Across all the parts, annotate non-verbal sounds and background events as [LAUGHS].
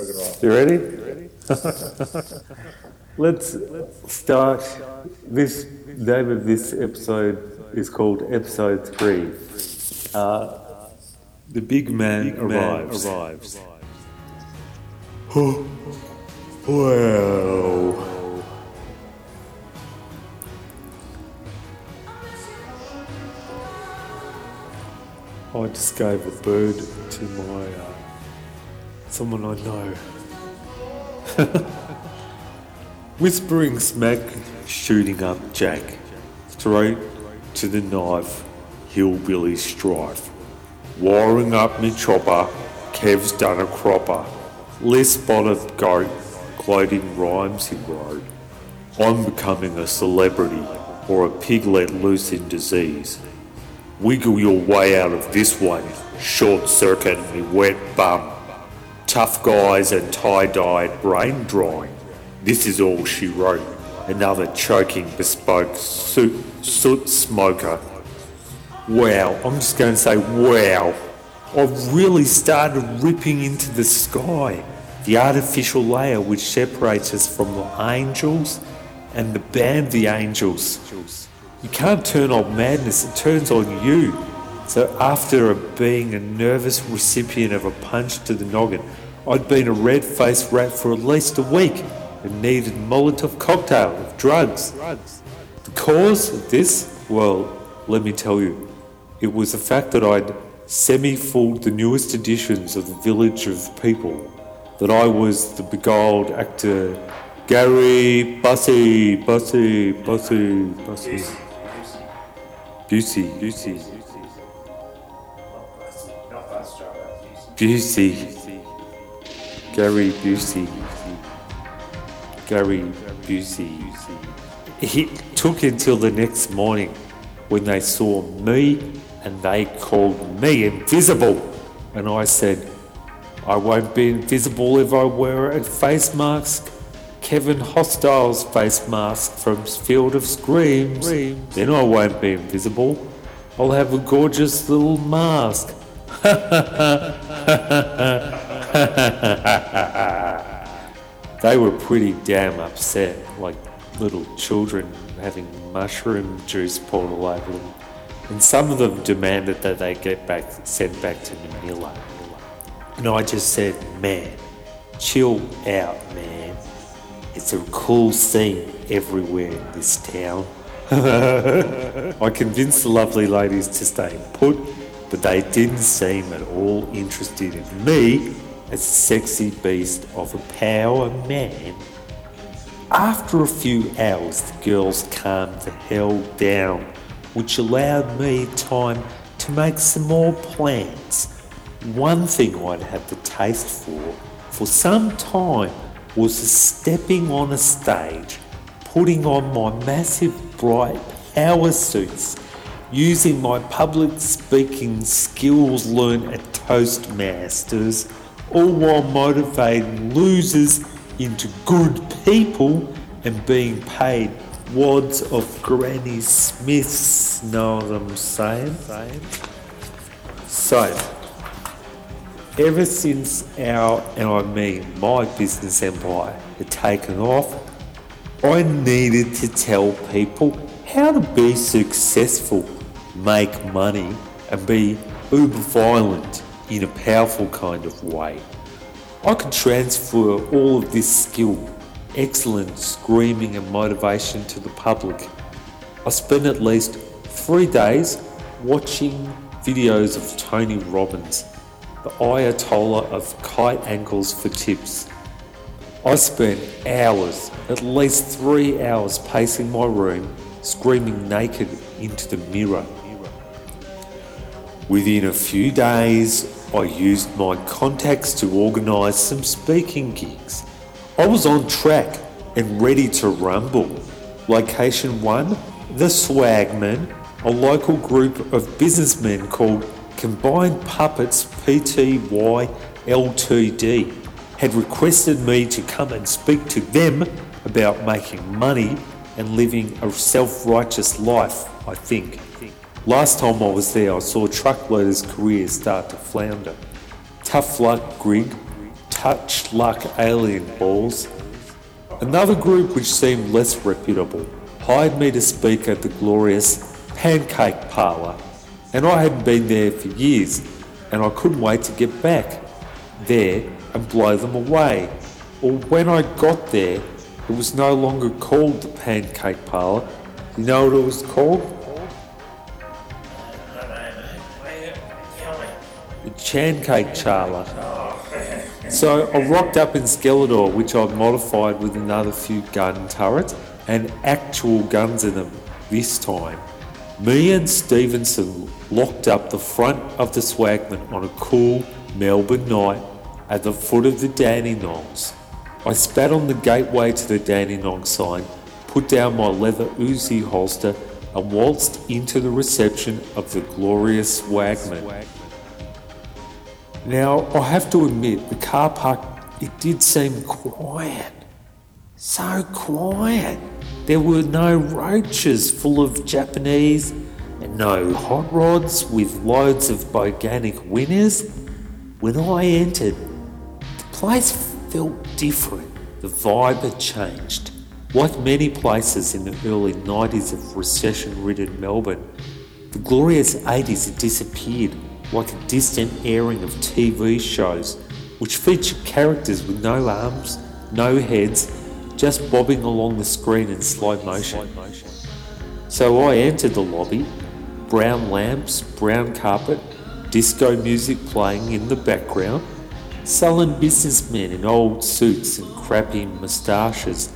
You ready? [LAUGHS] Let's start. This name of this episode is called Episode Three. Uh, the big man arrives. arrives. [GASPS] Oh, wow. I just gave a bird to my uh, someone I know. [LAUGHS] Whispering smack, shooting up Jack, straight to the knife, hillbilly strife. Wiring up me chopper, Kev's done a cropper. Less spotted goat, gloating rhymes he wrote. I'm becoming a celebrity or a pig let loose in disease. Wiggle your way out of this one, short circuit me wet bum. Tough guys and tie-dyed brain drawing. This is all she wrote. Another choking bespoke soot, soot smoker. Wow, I'm just going to say wow. I've really started ripping into the sky. The artificial layer which separates us from the angels and the band the angels. You can't turn on madness, it turns on you. So, after being a nervous recipient of a punch to the noggin, I'd been a red faced rat for at least a week and needed Molotov cocktail of drugs. The cause of this? Well, let me tell you. It was the fact that I'd semi fooled the newest editions of the Village of People, that I was the beguiled actor Gary Bussy, Bussy, Bussy, Bussy. Busey, Busey. Busey. Gary Busey. Gary Busey. It took until the next morning when they saw me and they called me invisible. And I said, I won't be invisible if I wear a face mask. Kevin Hostile's face mask from Field of Screams. Then I won't be invisible. I'll have a gorgeous little mask. [LAUGHS] [LAUGHS] they were pretty damn upset, like little children having mushroom juice poured all over them. And some of them demanded that they get back sent back to Manila. And I just said, man, chill out, man. It's a cool scene everywhere in this town. [LAUGHS] I convinced the lovely ladies to stay put, but they didn't seem at all interested in me a sexy beast of a power man. After a few hours, the girls calmed the hell down, which allowed me time to make some more plans. One thing I'd had the taste for for some time was stepping on a stage, putting on my massive bright power suits, using my public speaking skills learned at Toastmasters, all while motivating losers into good people and being paid wads of Granny Smiths. Know what I'm saying? So, ever since our, and I mean my business empire, had taken off, I needed to tell people how to be successful, make money, and be uber violent in a powerful kind of way. I could transfer all of this skill, excellent screaming and motivation to the public. I spent at least three days watching videos of Tony Robbins, the Ayatollah of kite angles for tips. I spent hours, at least three hours, pacing my room, screaming naked into the mirror. Within a few days, I used my contacts to organise some speaking gigs. I was on track and ready to rumble. Location 1 The Swagman, a local group of businessmen called Combined Puppets Pty Ltd, had requested me to come and speak to them about making money and living a self righteous life, I think. Last time I was there, I saw truckloaders' careers start to flounder. Tough luck, Grig. touch luck alien balls. Another group which seemed less reputable hired me to speak at the glorious Pancake Parlour, and I hadn't been there for years, and I couldn't wait to get back there and blow them away. Or when I got there, it was no longer called the Pancake Parlour. You know what it was called? Chancake Charler. So I rocked up in Skeletor, which I've modified with another few gun turrets and actual guns in them this time. Me and Stevenson locked up the front of the Swagman on a cool Melbourne night at the foot of the Dandenongs. I spat on the gateway to the Dandenong sign, put down my leather Uzi holster, and waltzed into the reception of the glorious Swagman. Now, I have to admit, the car park, it did seem quiet. So quiet. There were no roaches full of Japanese and no hot rods with loads of Boganic winners. When I entered, the place felt different. The vibe had changed. Like many places in the early 90s of recession ridden Melbourne, the glorious 80s had disappeared like a distant airing of TV shows which feature characters with no arms, no heads, just bobbing along the screen in slow motion. So I entered the lobby, brown lamps, brown carpet, disco music playing in the background, sullen businessmen in old suits and crappy moustaches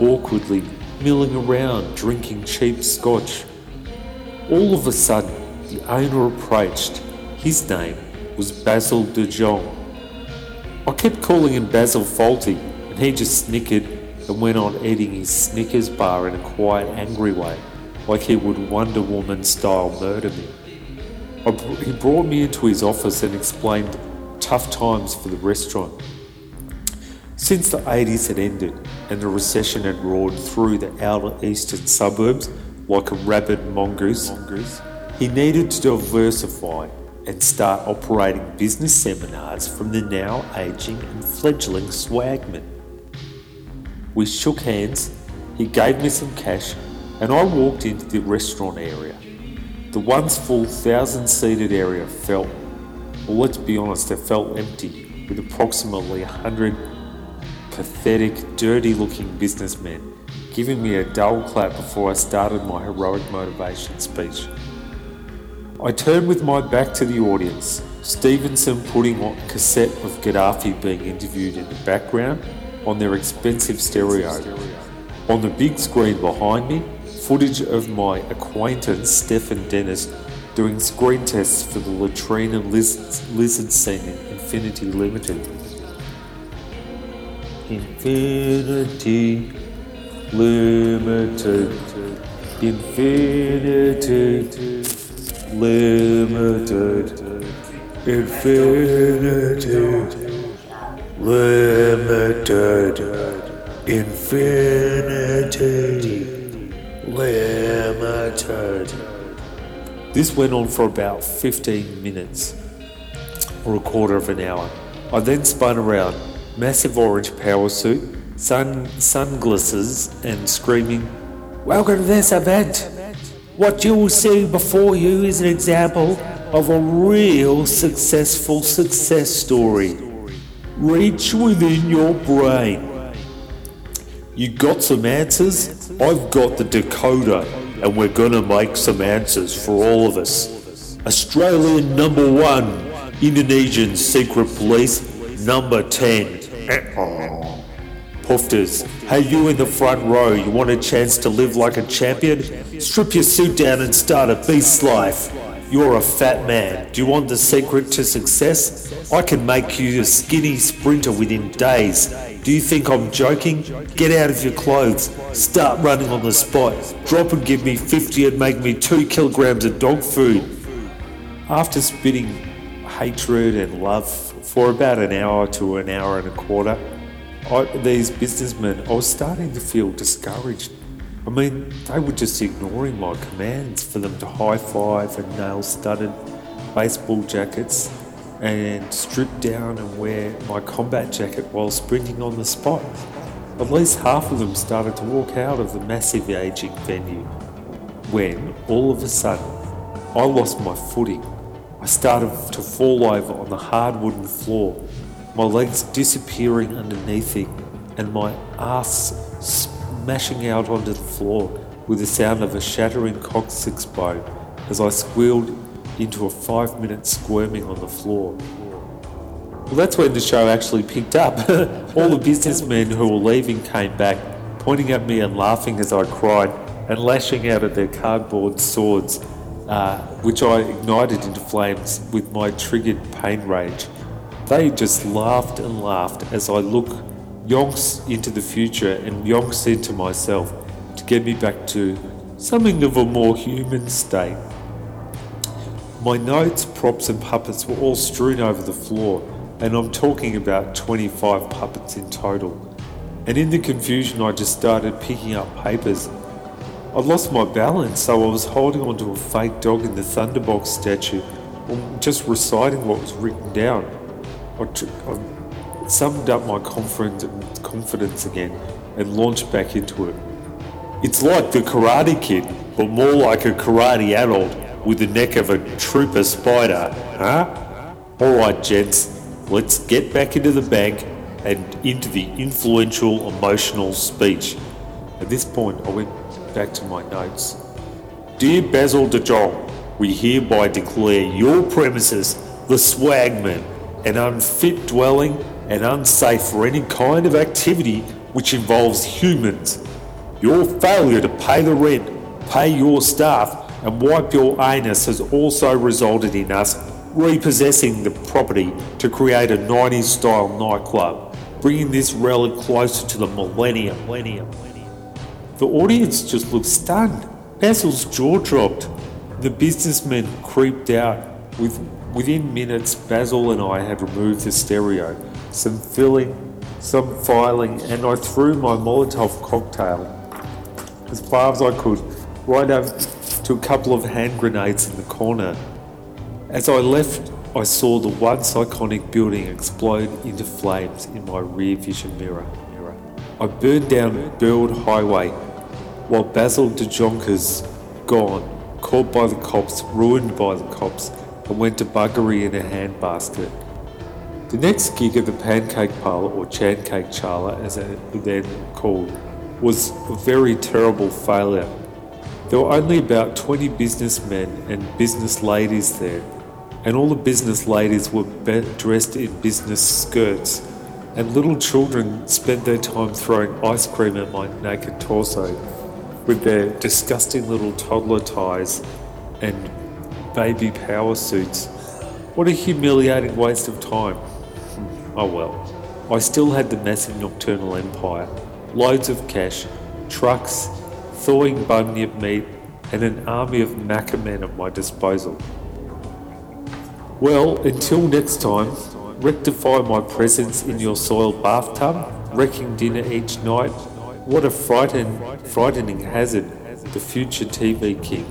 awkwardly milling around drinking cheap scotch. All of a sudden, the owner approached. His name was Basil de Jong. I kept calling him Basil Fawlty, and he just snickered and went on eating his Snickers bar in a quiet, angry way, like he would Wonder Woman style murder me. he brought me into his office and explained tough times for the restaurant. Since the 80s had ended and the recession had roared through the outer eastern suburbs like a rabid mongoose, he needed to diversify and start operating business seminars from the now aging and fledgling swagman. We shook hands, he gave me some cash, and I walked into the restaurant area. The once full thousand seated area felt, well, let's be honest, it felt empty, with approximately a hundred pathetic, dirty looking businessmen giving me a dull clap before I started my heroic motivation speech. I turned with my back to the audience, Stevenson putting on cassette of Gaddafi being interviewed in the background on their expensive stereo. On the big screen behind me, footage of my acquaintance Stefan Dennis doing screen tests for the latrina lizard, lizard scene in Infinity Limited. Infinity Limited. Infinity Limited. Infinity limited infinity limited this went on for about 15 minutes or a quarter of an hour i then spun around massive orange power suit sun sunglasses and screaming welcome to this event what you will see before you is an example of a real successful success story reach within your brain. You got some answers? I've got the decoder, and we're gonna make some answers for all of us. Australian number one, Indonesian secret police number 10. Pufters, hey you in the front row, you want a chance to live like a champion? Strip your suit down and start a beast life. You're a fat man. Do you want the secret to success? I can make you a skinny sprinter within days. Do you think I'm joking? Get out of your clothes. Start running on the spot. Drop and give me 50 and make me 2 kilograms of dog food. After spitting hatred and love for about an hour to an hour and a quarter, These businessmen, I was starting to feel discouraged. I mean, they were just ignoring my commands for them to high five and nail studded baseball jackets. and strip down and wear my combat jacket while sprinting on the spot. At least half of them started to walk out of the massive aging venue when, all of a sudden, I lost my footing. I started to fall over on the hard wooden floor, my legs disappearing underneath it, and my ass smashing out onto the floor with the sound of a shattering coccyx bone as I squealed into a five minute squirming on the floor. Well, that's when the show actually picked up. [LAUGHS] All the businessmen who were leaving came back, pointing at me and laughing as I cried and lashing out at their cardboard swords, uh, which I ignited into flames with my triggered pain rage. They just laughed and laughed as I look yonks into the future and yonks into myself to get me back to something of a more human state. My notes, props, and puppets were all strewn over the floor, and I'm talking about 25 puppets in total. And in the confusion, I just started picking up papers. I lost my balance, so I was holding onto a fake dog in the Thunderbox statue, um, just reciting what was written down. I, summed up my confidence again and launched back into it. It's like the Karate Kid, but more like a karate adult with the neck of a trooper spider, huh? Alright, gents, let's get back into the bank and into the influential emotional speech. At this point, I went back to my notes. Dear Basil de Jong, we hereby declare your premises the swagman, an unfit dwelling and unsafe for any kind of activity which involves humans. Your failure to pay the rent, pay your staff, and wipe your anus has also resulted in us repossessing the property to create a 90s style nightclub, bringing this relic closer to the millennium. The audience just looked stunned. Basil's jaw dropped. The businessmen creeped out. With, within minutes, Basil and I had removed the stereo, some filling, some filing, and I threw my Molotov cocktail as far as I could right up to a couple of hand grenades in the corner. As I left, I saw the once iconic building explode into flames in my rear vision mirror. I burned down Burwood Highway while Basil DeJonkers gone, caught by the cops, ruined by the cops, and went to buggery in a handbasket. The next gig at the Pancake Parlour, or Chancake Charla as it then called, was a very terrible failure. There were only about 20 businessmen and business ladies there, and all the business ladies were dressed in business skirts, and little children spent their time throwing ice cream at my naked torso with their disgusting little toddler ties and baby power suits. What a humiliating waste of time. Hmm. Oh well. I still had the massive nocturnal empire, loads of cash, trucks, thawing bunyip meat, and an army of Maccamen at my disposal. Well, until next time, rectify my presence in your soiled bathtub, wrecking dinner each night. What a frighten, frightening hazard, the future TV king.